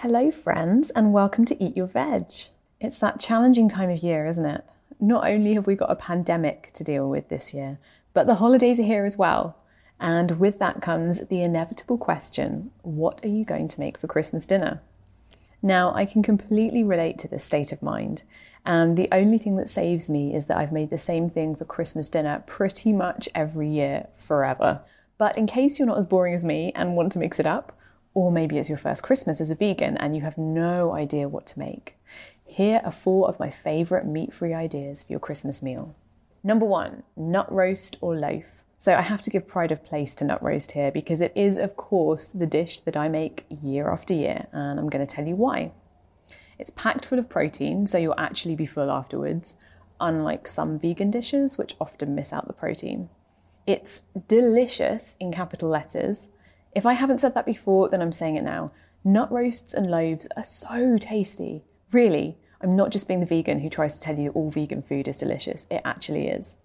Hello, friends, and welcome to Eat Your Veg. It's that challenging time of year, isn't it? Not only have we got a pandemic to deal with this year, but the holidays are here as well. And with that comes the inevitable question what are you going to make for Christmas dinner? Now, I can completely relate to this state of mind, and the only thing that saves me is that I've made the same thing for Christmas dinner pretty much every year forever. But in case you're not as boring as me and want to mix it up, or maybe it's your first Christmas as a vegan and you have no idea what to make. Here are four of my favourite meat free ideas for your Christmas meal. Number one, nut roast or loaf. So I have to give pride of place to nut roast here because it is, of course, the dish that I make year after year, and I'm going to tell you why. It's packed full of protein, so you'll actually be full afterwards, unlike some vegan dishes, which often miss out the protein. It's delicious in capital letters, if I haven't said that before, then I'm saying it now. Nut roasts and loaves are so tasty. Really, I'm not just being the vegan who tries to tell you all vegan food is delicious. It actually is.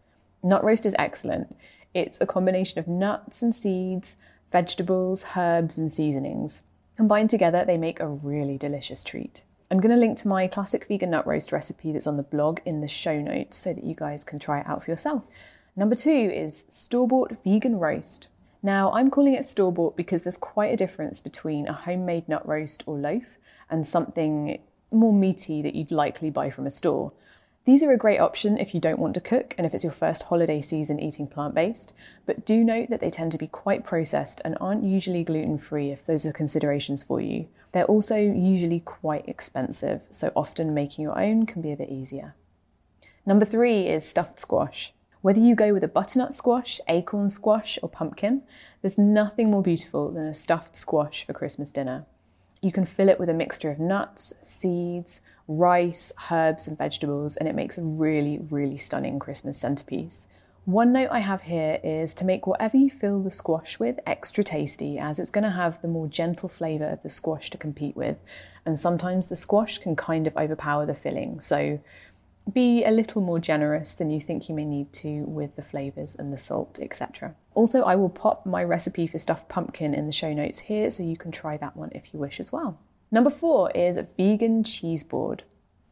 Nut roast is excellent. It's a combination of nuts and seeds, vegetables, herbs, and seasonings. Combined together, they make a really delicious treat. I'm going to link to my classic vegan nut roast recipe that's on the blog in the show notes so that you guys can try it out for yourself. Number two is store bought vegan roast. Now, I'm calling it store bought because there's quite a difference between a homemade nut roast or loaf and something more meaty that you'd likely buy from a store. These are a great option if you don't want to cook and if it's your first holiday season eating plant based, but do note that they tend to be quite processed and aren't usually gluten free if those are considerations for you. They're also usually quite expensive, so often making your own can be a bit easier. Number three is stuffed squash. Whether you go with a butternut squash, acorn squash, or pumpkin, there's nothing more beautiful than a stuffed squash for Christmas dinner. You can fill it with a mixture of nuts, seeds, rice, herbs, and vegetables, and it makes a really, really stunning Christmas centerpiece. One note I have here is to make whatever you fill the squash with extra tasty, as it's going to have the more gentle flavour of the squash to compete with, and sometimes the squash can kind of overpower the filling. So be a little more generous than you think you may need to with the flavours and the salt, etc. Also, I will pop my recipe for stuffed pumpkin in the show notes here so you can try that one if you wish as well. Number four is vegan cheese board.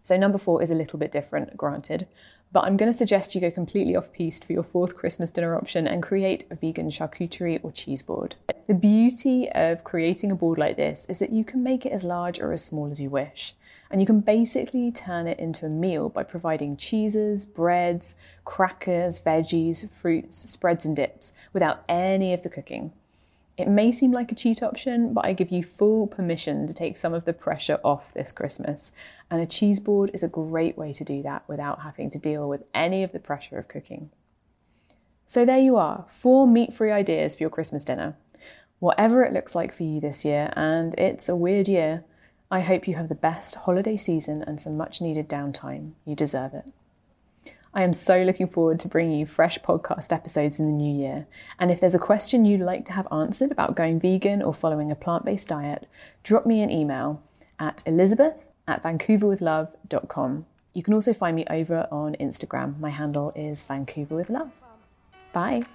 So, number four is a little bit different, granted, but I'm going to suggest you go completely off piste for your fourth Christmas dinner option and create a vegan charcuterie or cheese board. The beauty of creating a board like this is that you can make it as large or as small as you wish. And you can basically turn it into a meal by providing cheeses, breads, crackers, veggies, fruits, spreads, and dips without any of the cooking. It may seem like a cheat option, but I give you full permission to take some of the pressure off this Christmas. And a cheese board is a great way to do that without having to deal with any of the pressure of cooking. So there you are, four meat free ideas for your Christmas dinner. Whatever it looks like for you this year, and it's a weird year, I hope you have the best holiday season and some much needed downtime. You deserve it. I am so looking forward to bringing you fresh podcast episodes in the new year. And if there's a question you'd like to have answered about going vegan or following a plant based diet, drop me an email at elizabeth at vancouverwithlove.com. You can also find me over on Instagram. My handle is Vancouver with Love. Bye.